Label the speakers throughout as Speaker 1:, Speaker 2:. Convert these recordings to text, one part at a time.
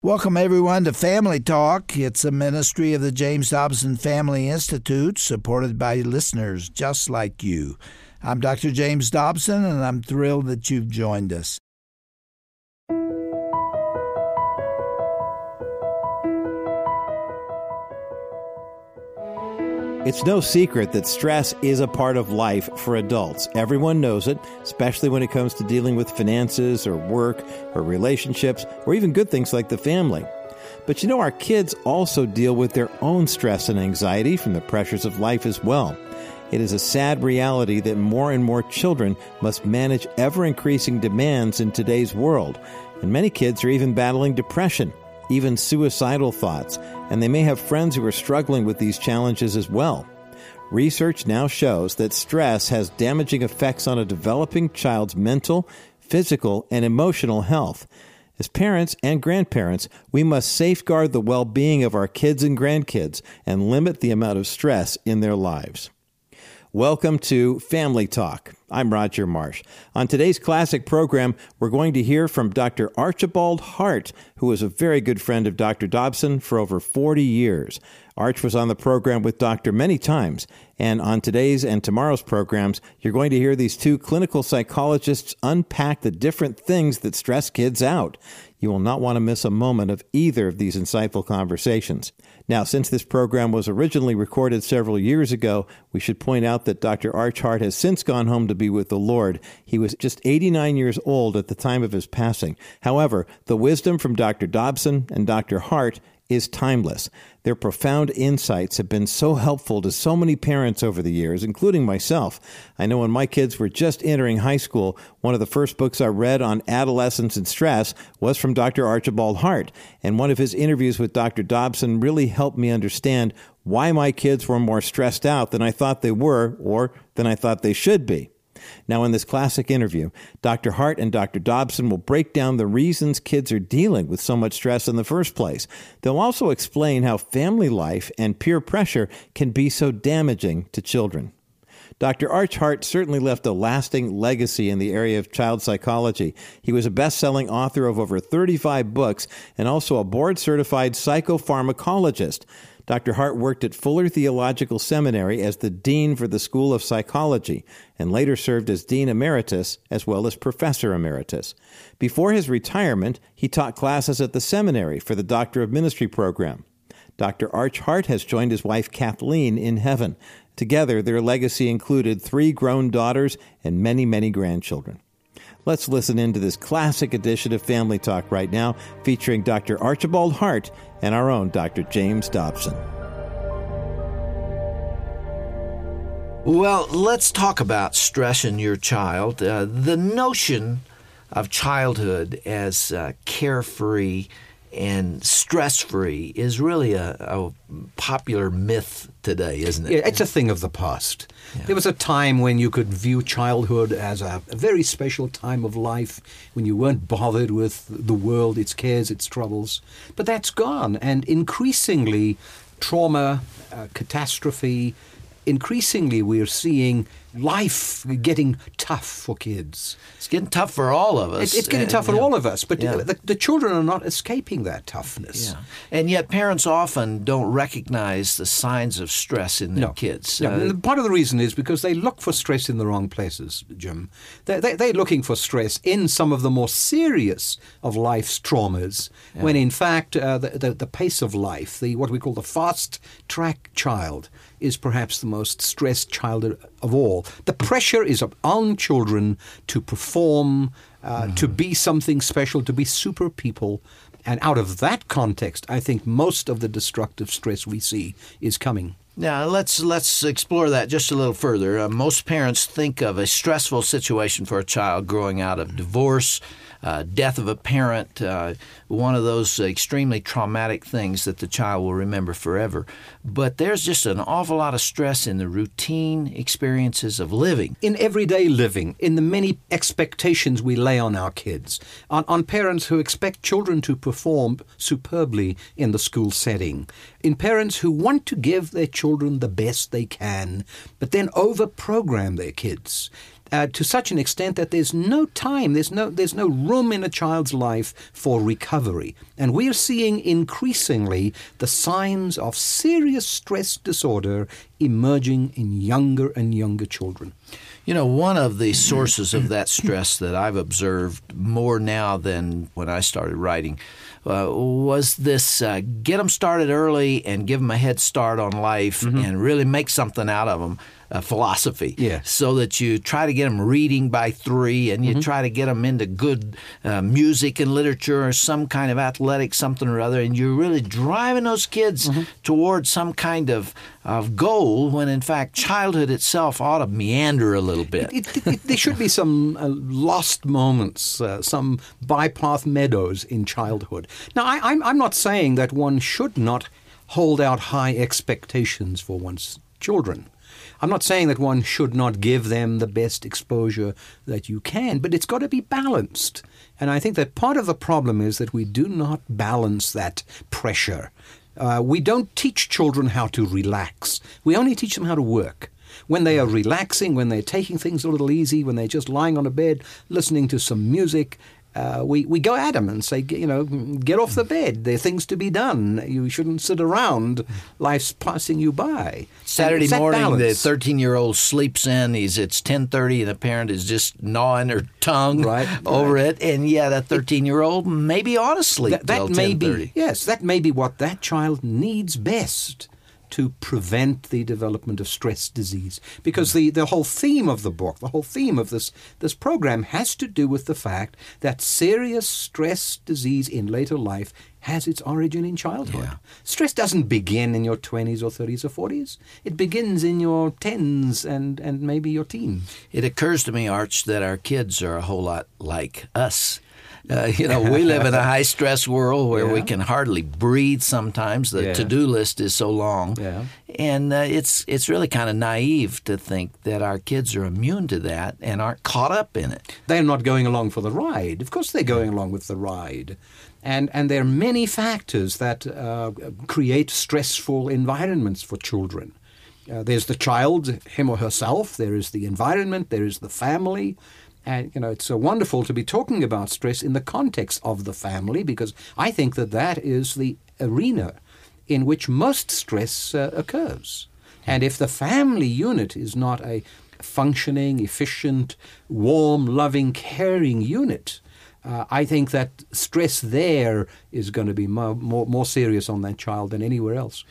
Speaker 1: Welcome, everyone, to Family Talk. It's a ministry of the James Dobson Family Institute, supported by listeners just like you. I'm Dr. James Dobson, and I'm thrilled that you've joined us.
Speaker 2: It's no secret that stress is a part of life for adults. Everyone knows it, especially when it comes to dealing with finances or work or relationships or even good things like the family. But you know, our kids also deal with their own stress and anxiety from the pressures of life as well. It is a sad reality that more and more children must manage ever increasing demands in today's world, and many kids are even battling depression even suicidal thoughts, and they may have friends who are struggling with these challenges as well. Research now shows that stress has damaging effects on a developing child's mental, physical, and emotional health. As parents and grandparents, we must safeguard the well being of our kids and grandkids and limit the amount of stress in their lives. Welcome to Family Talk. I'm Roger Marsh. On today's classic program, we're going to hear from Dr. Archibald Hart, who was a very good friend of Dr. Dobson for over 40 years. Arch was on the program with Doctor many times, and on today's and tomorrow's programs, you're going to hear these two clinical psychologists unpack the different things that stress kids out. You will not want to miss a moment of either of these insightful conversations. Now, since this program was originally recorded several years ago, we should point out that Dr. Arch Hart has since gone home to be with the Lord. He was just 89 years old at the time of his passing. However, the wisdom from Dr. Dobson and Dr. Hart is timeless. Their profound insights have been so helpful to so many parents over the years, including myself. I know when my kids were just entering high school, one of the first books I read on adolescence and stress was from Dr. Archibald Hart, and one of his interviews with Dr. Dobson really helped me understand why my kids were more stressed out than I thought they were or than I thought they should be. Now, in this classic interview, Dr. Hart and Dr. Dobson will break down the reasons kids are dealing with so much stress in the first place. They'll also explain how family life and peer pressure can be so damaging to children. Dr. Arch Hart certainly left a lasting legacy in the area of child psychology. He was a best selling author of over 35 books and also a board certified psychopharmacologist. Dr. Hart worked at Fuller Theological Seminary as the Dean for the School of Psychology and later served as Dean Emeritus as well as Professor Emeritus. Before his retirement, he taught classes at the seminary for the Doctor of Ministry program. Dr. Arch Hart has joined his wife Kathleen in heaven. Together, their legacy included three grown daughters and many, many grandchildren. Let's listen into this classic edition of Family Talk right now, featuring Dr. Archibald Hart and our own Dr. James Dobson.
Speaker 1: Well, let's talk about stress in your child. Uh, the notion of childhood as uh, carefree and stress free is really a, a, popular myth today, isn't it?
Speaker 3: Yeah, it's a thing of the past. Yeah. There was a time when you could view childhood as a, a, very special time of life when you weren't bothered with the world, its cares, its troubles. But that's gone, and increasingly, trauma, uh, catastrophe, increasingly we're seeing life getting tough for kids.
Speaker 1: It's getting tough for all of us.
Speaker 3: it's getting tough for yeah. all of us, but yeah. the, the, children are not escaping that toughness. Yeah.
Speaker 1: And yet, parents often don't recognize the signs of stress in their
Speaker 3: no.
Speaker 1: kids.
Speaker 3: No. Uh, part of the reason is because they look for stress in the wrong places, Jim. They're, they, are looking for stress in some of the more serious of life's traumas, when in fact, uh, the, the, the pace of life, the what we call the fast track child, is perhaps the most stressed child of all. The pressure is on children to perform, uh, mm-hmm. to be something special, to be super people. And out of that context, I think most of the destructive stress we see is coming.
Speaker 1: Now let's let's explore that just a little further. Uh, most parents think of a stressful situation for a child growing out of divorce, uh, death of a parent, uh, one of those extremely traumatic things that the child will remember forever. But there's just an awful lot of stress in the routine experiences of living.
Speaker 3: In everyday living, in the many expectations we lay on our kids, on, on parents who expect children to perform superbly in the school setting, in parents who want to give their children the best they can, but then over program their kids uh, to such an extent that there's no time, there's no, there's no room in a child's life for recovery. And we're seeing increasingly the signs of serious stress disorder emerging in younger and younger children.
Speaker 1: You know, one of the sources of that stress that I've observed more now than when I started writing uh, was this uh, get them started early and give them a head start on life mm-hmm. and really make something out of them uh, philosophy.
Speaker 3: Yeah.
Speaker 1: So that you try to get them reading by three and you mm-hmm. try to get them into good uh, music and literature or some kind of athletic something or other. And you're really driving those kids mm-hmm. towards some kind of, of goal when in fact childhood itself ought to meander a little bit.
Speaker 3: It, it, it, there should be some uh, lost moments, uh, some bypath meadows in childhood. Now, I, I'm, I'm not saying that one should not hold out high expectations for one's children. I'm not saying that one should not give them the best exposure that you can, but it's got to be balanced. And I think that part of the problem is that we do not balance that pressure. Uh, we don't teach children how to relax. We only teach them how to work. When they are relaxing, when they're taking things a little easy, when they're just lying on a bed, listening to some music, uh, we, we go at them and say, you know, get off the bed. There are things to be done. You shouldn't sit around. Life's passing you by.
Speaker 1: Saturday morning, balance. the 13 year old sleeps in. He's it's 10:30, and the parent is just gnawing her tongue
Speaker 3: right,
Speaker 1: over
Speaker 3: right.
Speaker 1: it. And yeah, that 13 year old maybe ought to sleep.
Speaker 3: That, that may be yes, that may be what that child needs best to prevent the development of stress disease. Because the, the whole theme of the book, the whole theme of this, this program has to do with the fact that serious stress disease in later life has its origin in childhood. Yeah. Stress doesn't begin in your 20s or 30s or 40s. It begins in your 10s and, and maybe your teens.
Speaker 1: It occurs to me, Arch, that our kids are a whole lot like us uh, you know, we live in a high stress world where
Speaker 3: yeah.
Speaker 1: we can hardly breathe sometimes. The
Speaker 3: yeah.
Speaker 1: to do list is so long.
Speaker 3: Yeah.
Speaker 1: And uh, it's, it's really kind of naive to think that our kids are immune to that and aren't caught up in it.
Speaker 3: They're not going along for the ride. Of course, they're going along with the ride. And, and there are many factors that uh, create stressful environments for children. Uh, there's the child, him or herself, there is the environment, there is the family, and you know, it's uh, wonderful to be talking about stress in the context of the family because I think that that is the arena in which most stress uh, occurs. And if the family unit is not a functioning, efficient, warm, loving, caring unit, uh, I think that stress there is going to be more, more, more serious on that child than anywhere else.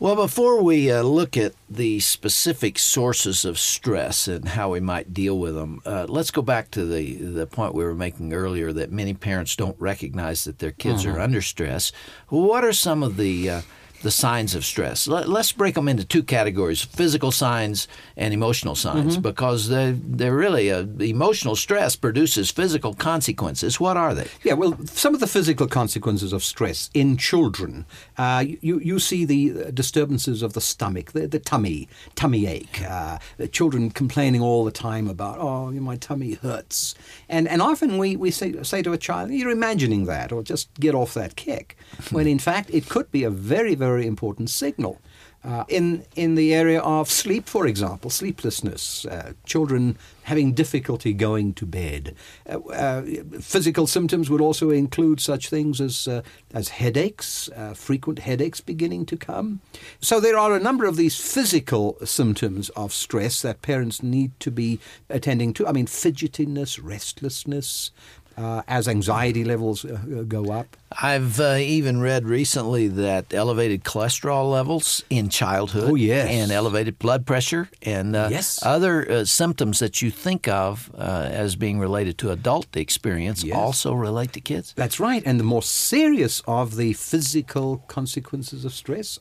Speaker 1: Well, before we uh, look at the specific sources of stress and how we might deal with them, uh, let's go back to the the point we were making earlier that many parents don't recognize that their kids mm-hmm. are under stress. What are some of the uh, the signs of stress. Let, us break them into two categories: physical signs and emotional signs, mm-hmm. because they they're really uh, emotional stress produces physical consequences. What are they?
Speaker 3: Yeah, well, some of the physical consequences of stress in children, uh, you you see the disturbances of the stomach, the, the tummy, tummy ache, uh, the children complaining all the time about oh my tummy hurts, and and often we we say say to a child you're imagining that or just get off that kick, when in fact it could be a very very very important signal. Uh, in in the area of sleep, for example, sleeplessness, uh, children having difficulty going to bed. Uh, uh physical symptoms would also include such things as uh, as headaches, uh, frequent headaches beginning to come. So there are a number of these physical symptoms of stress that parents need to be attending to. I mean, fidgetiness, restlessness, uh, as anxiety levels uh, uh, go up.
Speaker 1: I've uh, even read recently that elevated cholesterol levels in childhood
Speaker 3: oh, yes.
Speaker 1: and elevated blood pressure and uh,
Speaker 3: yes.
Speaker 1: other uh, symptoms that you think of as being related to adult experience
Speaker 3: yes.
Speaker 1: also relate to kids.
Speaker 3: That's right. And the more serious of the physical consequences of stress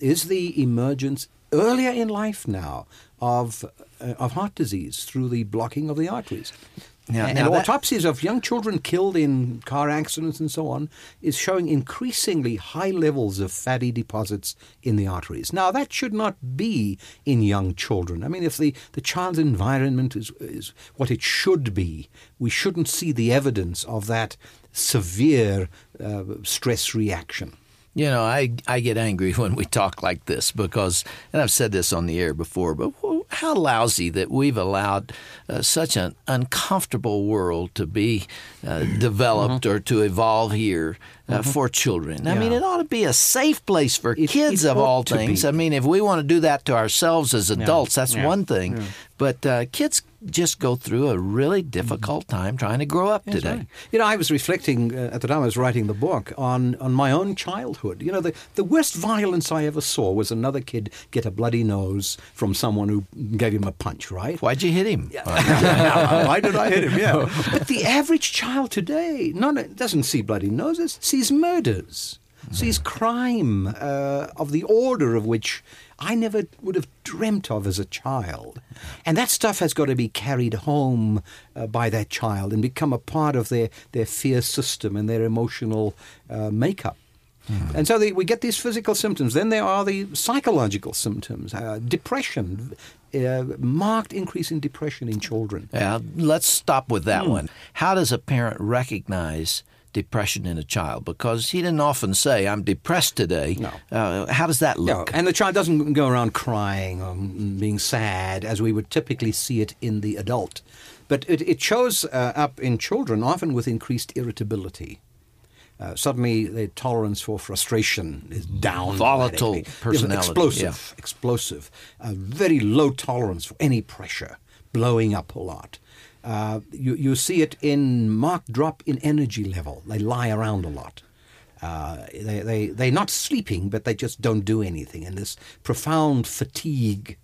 Speaker 3: is the emergence earlier in life now of, of heart disease through the blocking of the arteries. Now, and, now autopsies that... of young children killed in car accidents and so on is showing increasingly high levels of fatty deposits in the arteries. Now, that should not be in young children. I mean, if the, the child's environment is, is what it should be, we shouldn't see the evidence of that severe uh, stress reaction.
Speaker 1: You know, I I get angry when we talk like this because, and I've said this on the air before, but how lousy that we've allowed uh, such an uncomfortable world to be uh, developed or to evolve here uh, for children. I mean, it ought to be a safe place for
Speaker 3: It-
Speaker 1: kids
Speaker 3: it
Speaker 1: of all things. I mean, if we want to do that to ourselves as adults, that's
Speaker 3: Yeah.
Speaker 1: one thing. But uh, kids just go through a really difficult time trying to grow up today.
Speaker 3: Right. You know, I was reflecting uh, at the time I was writing the book on, on my own childhood. You know, the, the worst violence I ever saw was another kid get a bloody nose from someone who gave him a punch, right?
Speaker 1: Why'd you hit him? Yeah.
Speaker 3: Why did I hit him? Yeah. But the average child today not, doesn't see bloody noses, sees murders, sees crime uh, of the order of which I never would have dreamt of as a child. And that stuff has got to be carried home uh, by that child and become a part of their, their fear system and their emotional uh, makeup. And so they, we get these physical symptoms. Then there are the psychological symptoms uh, depression, uh, marked increase in depression in children.
Speaker 1: Yeah, let's stop with that one. How does a parent recognize depression in a child? Because he didn't often say, I'm depressed today.
Speaker 3: No.
Speaker 1: Uh, how does that look?
Speaker 3: No, and the child doesn't go around crying or being sad as we would typically see it in the adult. But it, it shows uh, up in children often with increased irritability. Uh, suddenly, their tolerance for frustration is down.
Speaker 1: Volatile personality,
Speaker 3: Explosive, explosive. Uh, very low tolerance for any pressure, blowing up a lot. Uh, you, you see it in marked drop in energy level. They lie around a lot. Uh, they, they, they're not sleeping, but they just don't do anything. And this profound fatigue.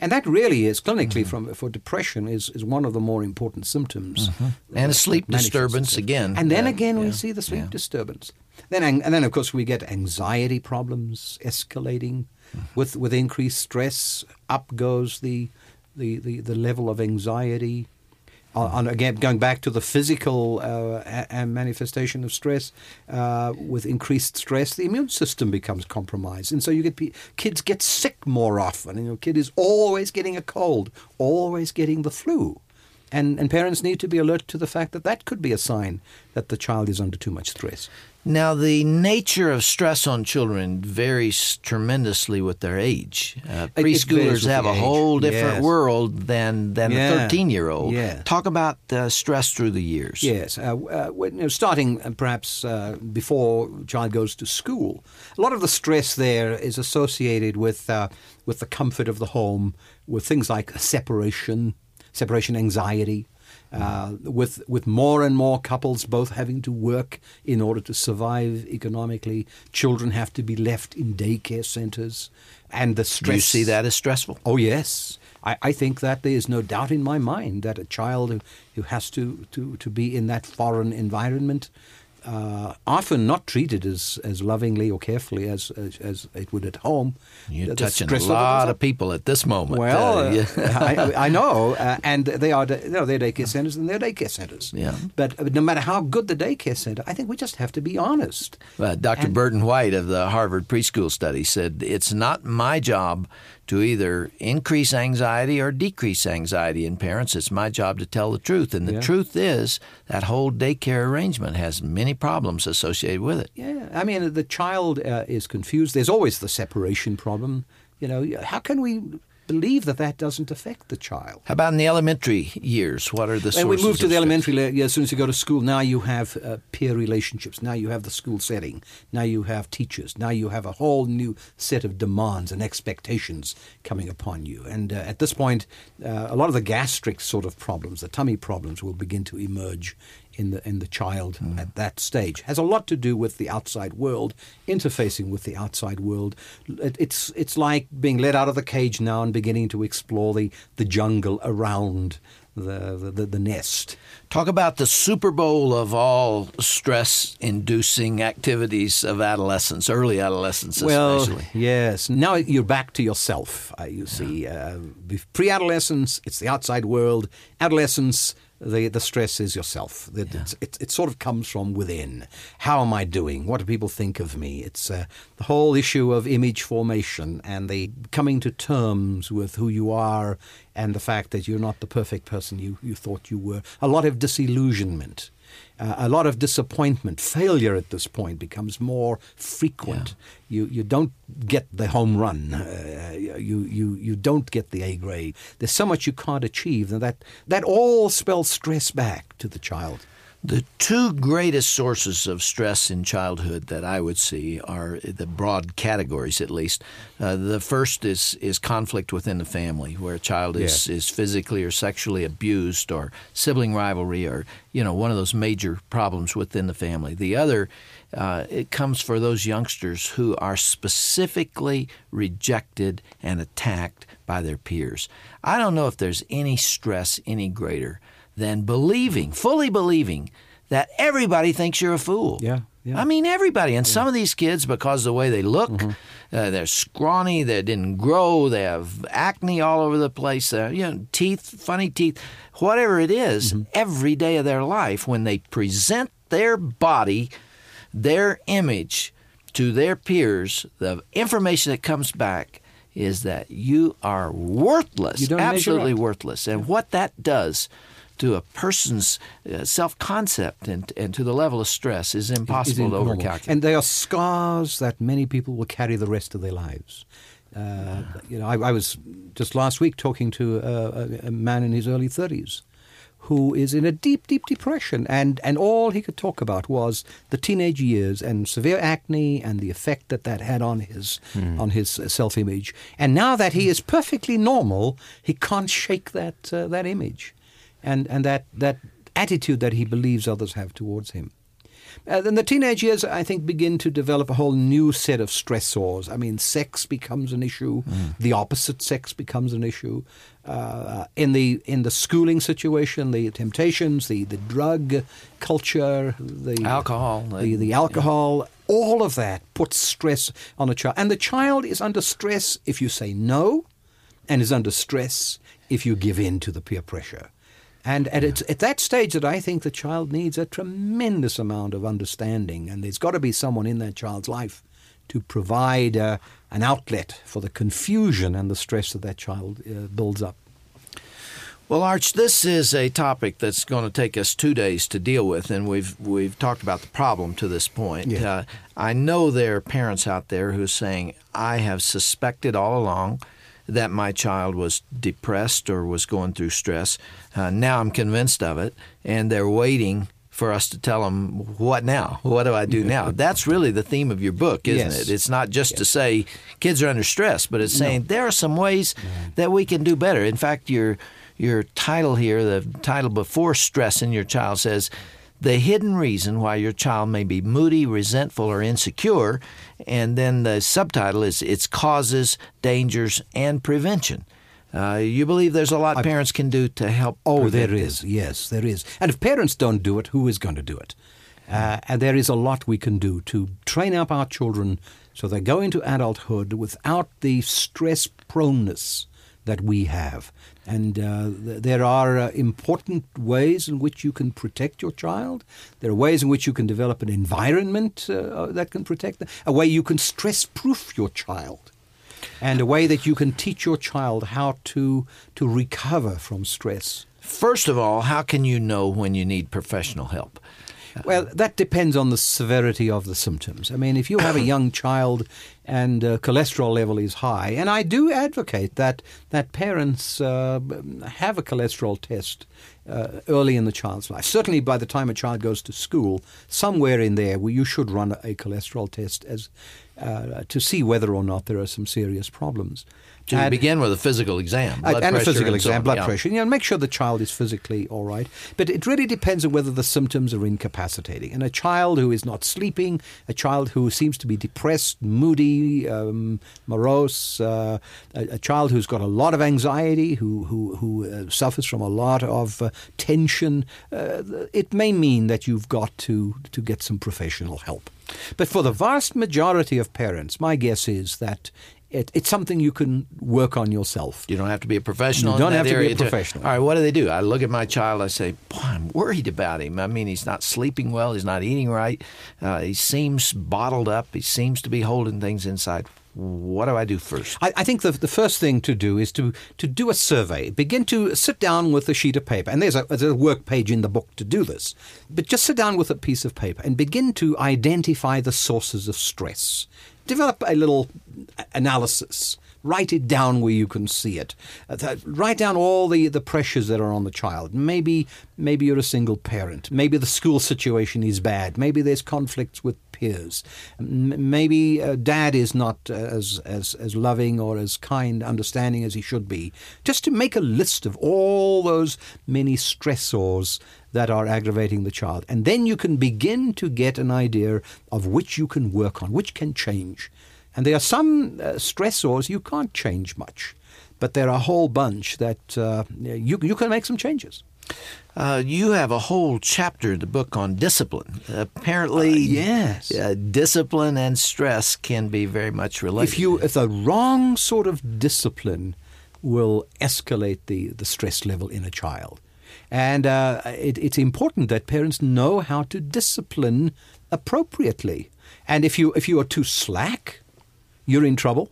Speaker 3: And that really is clinically
Speaker 1: Mm-hmm.
Speaker 3: from for depression is, is one of the more important symptoms.
Speaker 1: Mm-hmm. And a sleep disturbance again.
Speaker 3: And then
Speaker 1: Uh,
Speaker 3: again, we see the sleep
Speaker 1: yeah.
Speaker 3: disturbance. Then, and then of course, we get anxiety problems escalating
Speaker 1: Mm-hmm.
Speaker 3: with with increased stress. Up goes the the, the, the level of anxiety. Uh, and again, going back to the physical uh, a- manifestation of stress, uh, with increased stress, the immune system becomes compromised, and so you get pe- kids get sick more often. And your kid is always getting a cold, always getting the flu, and and parents need to be alert to the fact that that could be a sign that the child is under too much stress.
Speaker 1: Now, the nature of stress on children varies tremendously with their age. Uh,
Speaker 3: It- it varies
Speaker 1: preschoolers have a
Speaker 3: age,
Speaker 1: whole different
Speaker 3: yes.
Speaker 1: world than than a 13 year old.
Speaker 3: yeah.
Speaker 1: Talk about uh, stress through the years.
Speaker 3: Yes, uh, uh, when, you know, starting uh, perhaps uh, before child goes to school, a lot of the stress there is associated with uh, with the comfort of the home, with things like separation, separation anxiety. Uh, with with more and more couples both having to work in order to survive economically, children have to be left in daycare centers, and the stress.
Speaker 1: Do you see that as stressful?
Speaker 3: Oh yes, I, I think that there is no doubt in my mind that a child who, who has to, to, to be in that foreign environment, uh, often not treated as, as lovingly or carefully as, as, as it would at home.
Speaker 1: You're
Speaker 3: the
Speaker 1: touching a lot of people at this moment.
Speaker 3: Well,
Speaker 1: Uh,
Speaker 3: uh,
Speaker 1: yeah.
Speaker 3: I, I know, uh, and they are you know, they're daycare centers and they're daycare centers.
Speaker 1: Yeah.
Speaker 3: But no matter how good the daycare center, I think we just have to be honest.
Speaker 1: Dr.
Speaker 3: And-
Speaker 1: Burton White of the Harvard Preschool Study said it's not my job to either increase anxiety or decrease anxiety in parents. It's my job to tell the truth. And the
Speaker 3: Yeah.
Speaker 1: truth is that whole daycare arrangement has many problems associated with it.
Speaker 3: Yeah, I mean, the child uh, is confused. There's always the separation problem. You know, how can we believe that that doesn't affect the child?
Speaker 1: How about in the elementary years? What are the
Speaker 3: When we move to the elementary, le- yeah, as soon as you go to school, now you have uh, peer relationships. Now you have the school setting. Now you have teachers. Now you have a whole new set of demands and expectations coming upon you. And uh, at this point, uh, a lot of the gastric sort of problems, the tummy problems, will begin to emerge in the in the child
Speaker 1: Mm.
Speaker 3: at that stage. Has a lot to do with the outside world, interfacing with the outside world. It, it's it's like being let out of the cage now and beginning to explore the, the jungle around the, the, the, nest.
Speaker 1: Talk about the Super Bowl of all stress inducing activities of adolescence, early adolescence
Speaker 3: Well,
Speaker 1: especially.
Speaker 3: yes. Now you're back to yourself. You see, uh, pre-adolescence, it's the outside world. Adolescence, the the stress is yourself. It, it's, it, it sort of comes from within. How am I doing? What do people think of me? It's uh, the whole issue of image formation and the coming to terms with who you are and the fact that you're not the perfect person you, you thought you were. A lot of disillusionment. Uh, a lot of disappointment, failure at this point becomes more frequent. You you don't get the home run. Uh, you you you don't get the A grade. There's so much you can't achieve, and that that all spells stress back to the child.
Speaker 1: The two greatest sources of stress in childhood that I would see are the broad categories, at least. Uh, the first is is conflict within the family, where a child is,
Speaker 3: Yeah.
Speaker 1: is physically or sexually abused, or sibling rivalry, or you know one of those major problems within the family. The other, uh, it comes for those youngsters who are specifically rejected and attacked by their peers. I don't know if there's any stress any greater than believing, fully believing, that everybody thinks you're a fool.
Speaker 3: Yeah, yeah.
Speaker 1: I mean, everybody. And some of these kids, because of the way they look,
Speaker 3: Mm-hmm.
Speaker 1: uh, they're scrawny, they didn't grow, they have acne all over the place, uh, you know, teeth, funny teeth, whatever it is,
Speaker 3: Mm-hmm.
Speaker 1: every day of their life, when they present their body, their image to their peers, the information that comes back is that you are worthless,
Speaker 3: You
Speaker 1: absolutely worthless. And what that does to a person's uh, self concept and, and to the level of stress is impossible to overcalculate.
Speaker 3: And they are scars that many people will carry the rest of their lives. Uh, you know, I, I was just last week talking to a, a, a man in his early 30s who is in a deep, deep depression. And, and all he could talk about was the teenage years and severe acne and the effect that that had on his, on his self image. And now that he is perfectly normal, he can't shake that, uh, that image and, and that, that attitude that he believes others have towards him. Uh, then the teenage years, I think, begin to develop a whole new set of stressors. I mean, sex becomes an issue. The opposite sex becomes an issue. Uh, in the in the schooling situation, the temptations, the, the drug culture, the
Speaker 1: Alcohol,
Speaker 3: the, the alcohol, all of that puts stress on a child. And the child is under stress if you say no, and is under stress if you give in to the peer pressure. And at, it's at that stage that I think the child needs a tremendous amount of understanding, and there's got to be someone in that child's life to provide uh, an outlet for the confusion and the stress that that child uh, builds up.
Speaker 1: Well, Arch, this is a topic that's going to take us two days to deal with, and we've we've talked about the problem to this point.
Speaker 3: Yeah.
Speaker 1: Uh, I know there are parents out there who are saying, "I have suspected all along that my child was depressed or was going through stress. Uh, now I'm convinced of it, and they're waiting." For us to tell them what now? What do I do now? That's really the theme of your book, isn't
Speaker 3: Yes.
Speaker 1: it? It's not just to say kids are under stress, but it's saying there are some ways that we can do better. In fact, your your title here, the title before stress in your child says the hidden reason why your child may be moody, resentful, or insecure, and then the subtitle is its causes, dangers, and prevention. Uh, you believe there's a lot parents can do to help?
Speaker 3: Oh, there
Speaker 1: this?
Speaker 3: is. Yes, there is. And if parents don't do it, who is going to do it? Uh, and there is a lot we can do to train up our children so they go into adulthood without the stress proneness that we have. And uh, th- there are uh, important ways in which you can protect your child. There are ways in which you can develop an environment uh, that can protect them, a way you can stress proof your child and a way that you can teach your child how to to recover from stress.
Speaker 1: First of all, how can you know when you need professional help?
Speaker 3: Well, that depends on the severity of the symptoms. I mean, if you have a young child and uh, cholesterol level is high, and I do advocate that that parents uh, have a cholesterol test uh, early in the child's life. Certainly, by the time a child goes to school, somewhere in there, you should run a cholesterol test as uh, to see whether or not there are some serious problems.
Speaker 1: To
Speaker 3: And-
Speaker 1: begin with a physical exam, blood
Speaker 3: and a physical
Speaker 1: and
Speaker 3: exam, blood
Speaker 1: Yeah.
Speaker 3: pressure. You know, make sure the child is physically all right. But it really depends on whether the symptoms are incapacitating. And a child who is not sleeping, a child who seems to be depressed, moody, um, morose, uh, a, a child who's got a lot of anxiety, who who who uh, suffers from a lot of uh, tension, uh, it may mean that you've got to to get some professional help. But for the vast majority of parents, my guess is that. It, it's something you can work on yourself.
Speaker 1: You don't have to be a professional.
Speaker 3: You don't have to be a professional.
Speaker 1: All right, what do they do? I look at my child. I say, "Boy, I'm worried about him. I mean, he's not sleeping well. He's not eating right. Uh, he seems bottled up. He seems to be holding things inside. what do I do first?
Speaker 3: I, I think the, the first thing to do is to, to do a survey. Begin to sit down with a sheet of paper, and there's a, there's a work page in the book to do this. But just sit down with a piece of paper and begin to identify the sources of stress. Develop a little analysis Write it down where you can see it. Uh, write down all the, the pressures that are on the child. Maybe maybe you're a single parent. Maybe the school situation is bad. Maybe there's conflicts with peers. M- maybe uh, dad is not uh, as, as as loving or as kind, understanding as he should be. Just to make a list of all those many stressors that are aggravating the child. And then you can begin to get an idea of which you can work on, which can change. And there are some uh, stressors you can't change much, but there are a whole bunch that uh, you, you can make some changes.
Speaker 1: Uh, you have a whole chapter in the book on discipline. Apparently, uh,
Speaker 3: yes,
Speaker 1: uh, discipline and stress can be very much related.
Speaker 3: If you, if the wrong sort of discipline will escalate the, the stress level in a child, and uh, it, it's important that parents know how to discipline appropriately. And if you if you are too slack, you're in trouble.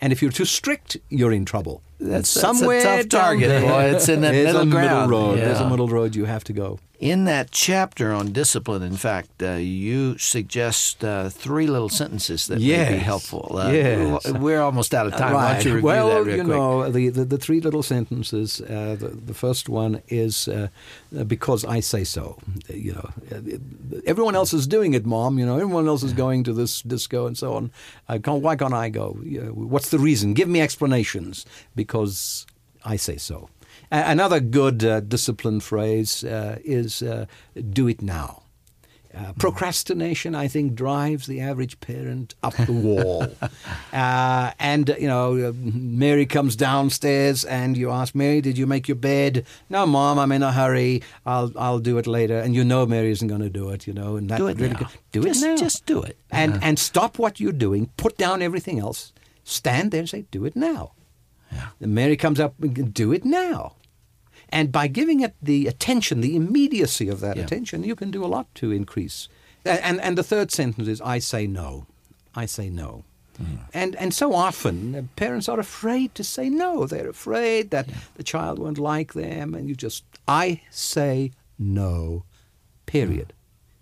Speaker 3: And if you're too strict, you're in trouble.
Speaker 1: That's, somewhere that's a tough target, boy. It's in that middle ground.
Speaker 3: Middle road. Yeah. There's a middle road you have to go.
Speaker 1: In that chapter on discipline, in fact, uh, you suggest uh, three little sentences that yes. may be helpful. Uh,
Speaker 3: yes.
Speaker 1: We're almost out of time.
Speaker 3: Right.
Speaker 1: Why don't you review
Speaker 3: well,
Speaker 1: that real
Speaker 3: you
Speaker 1: quick?
Speaker 3: know, the, the, the, three little sentences, uh, the, the, first one is uh, because I say so. You know, everyone else is doing it, Mom. You know, everyone else is going to this disco and so on. Can't, why can't I go? what's the reason? Give me explanations. Because I say so. Another good uh, discipline phrase uh, is uh, do it now. Uh, procrastination, I think, drives the average parent up the wall. uh, and, you know, uh, Mary comes downstairs and you ask, Mary, did you make your bed? No, Mom, I'm in a hurry. I'll, I'll do it later. And you know Mary isn't going to do it, you know. And
Speaker 1: that do it really now.
Speaker 3: Do
Speaker 1: just,
Speaker 3: it now.
Speaker 1: Just do it.
Speaker 3: And, and stop what you're doing. Put down everything else. Stand there and say, do it now. Yeah. And Mary comes up, and do it now. And by giving it the attention, the immediacy of that yeah. attention, you can do a lot to increase. And, and the third sentence is, I say no. I say no. Mm. And, and so often, uh, parents are afraid to say no. They're afraid that yeah. the child won't like them. And you just, I say no, period.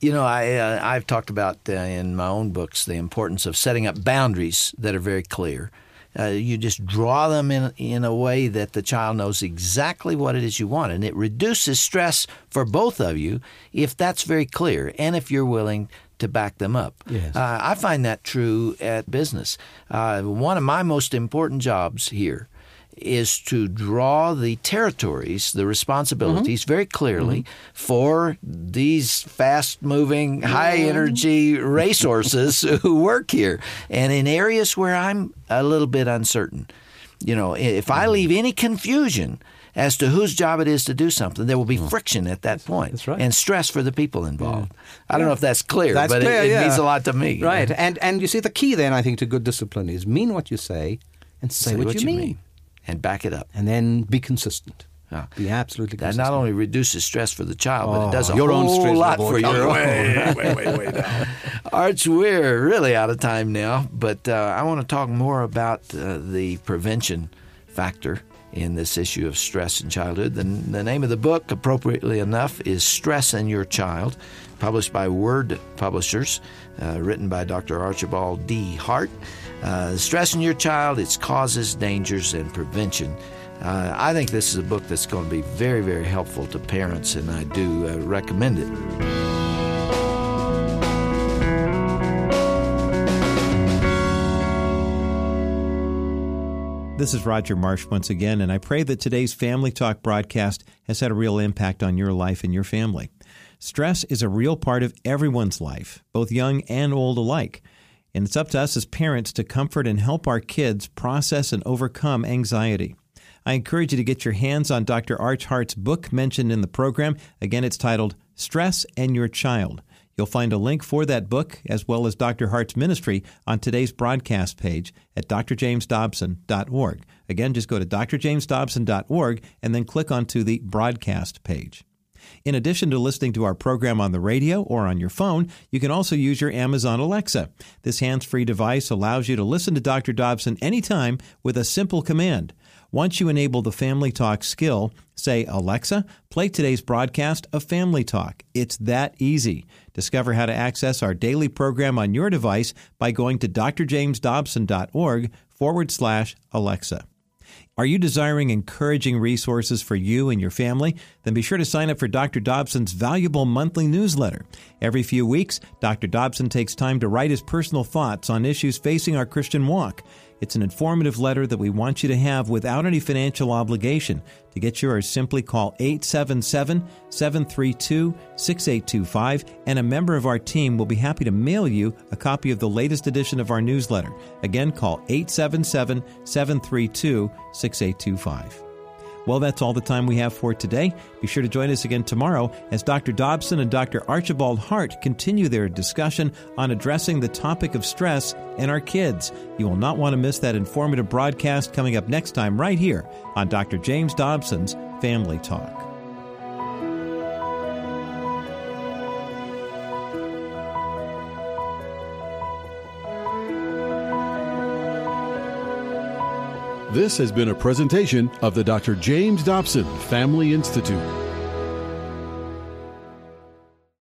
Speaker 1: You know, I uh, I've talked about uh, in my own books the importance of setting up boundaries that are very clear. Uh, you just draw them in in a way that the child knows exactly what it is you want, and it reduces stress for both of you if that's very clear, and if you're willing to back them up.
Speaker 3: Yes. Uh,
Speaker 1: I find that true at business. Uh, one of my most important jobs here is to draw the territories, the responsibilities mm-hmm. very clearly mm-hmm. for these fast moving, high energy racehorses who work here. And in areas where I'm a little bit uncertain, you know, if I mm-hmm. leave any confusion, as to whose job it is to do something, there will be mm. friction at that point.
Speaker 3: That's right.
Speaker 1: And stress for the people involved. Yeah. I don't yeah. know if that's clear,
Speaker 3: that's
Speaker 1: but
Speaker 3: clear,
Speaker 1: it, it
Speaker 3: yeah.
Speaker 1: means a lot to me.
Speaker 3: Right. And and you see the key then I think to good discipline is mean what you say and say,
Speaker 1: say
Speaker 3: what,
Speaker 1: what,
Speaker 3: you,
Speaker 1: you
Speaker 3: mean.
Speaker 1: mean and back it up.
Speaker 3: And then be consistent. Yeah. Be absolutely
Speaker 1: that
Speaker 3: consistent.
Speaker 1: not only reduces stress for the child,
Speaker 3: oh,
Speaker 1: but it does a
Speaker 3: your
Speaker 1: whole
Speaker 3: own stress
Speaker 1: lot
Speaker 3: for
Speaker 1: your
Speaker 3: way, way, way, way down.
Speaker 1: Arch, we're really out of time now, but uh, I want to talk more about uh, the prevention factor in this issue of stress in childhood. The, the name of the book, appropriately enough, is Stress in Your Child, published by Word Publishers, uh, written by Dr. Archibald D. Hart. Uh, stress in Your Child, Its Causes, Dangers, and Prevention. Uh, I think this is a book that's going to be very, very helpful to parents, and I do uh, recommend it.
Speaker 2: This is Roger Marsh once again, and I pray that today's Family Talk broadcast has had a real impact on your life and your family. Stress is a real part of everyone's life, both young and old alike. And it's up to us as parents to comfort and help our kids process and overcome anxiety. I encourage you to get your hands on Dr. Arch Hart's book mentioned in the program. Again, it's titled Stress and Your Child. You'll find a link for that book as well as Dr. Hart's ministry on today's broadcast page at drjamesdobson.org. Again, just go to drjamesdobson.org and then click onto the broadcast page. In addition to listening to our program on the radio or on your phone, you can also use your Amazon Alexa. This hands free device allows you to listen to Dr. Dobson anytime with a simple command. Once you enable the Family Talk skill, say, Alexa, play today's broadcast of Family Talk. It's that easy. Discover how to access our daily program on your device by going to drjamesdobson.org forward slash Alexa. Are you desiring encouraging resources for you and your family? Then be sure to sign up for Dr. Dobson's valuable monthly newsletter. Every few weeks, Dr. Dobson takes time to write his personal thoughts on issues facing our Christian walk. It's an informative letter that we want you to have without any financial obligation. To get yours, simply call 877 732 6825, and a member of our team will be happy to mail you a copy of the latest edition of our newsletter. Again, call 877 732 6825. Well, that's all the time we have for today. Be sure to join us again tomorrow as Dr. Dobson and Dr. Archibald Hart continue their discussion on addressing the topic of stress in our kids. You will not want to miss that informative broadcast coming up next time right here on Dr. James Dobson's Family Talk.
Speaker 4: This has been a presentation of the Dr. James Dobson Family Institute.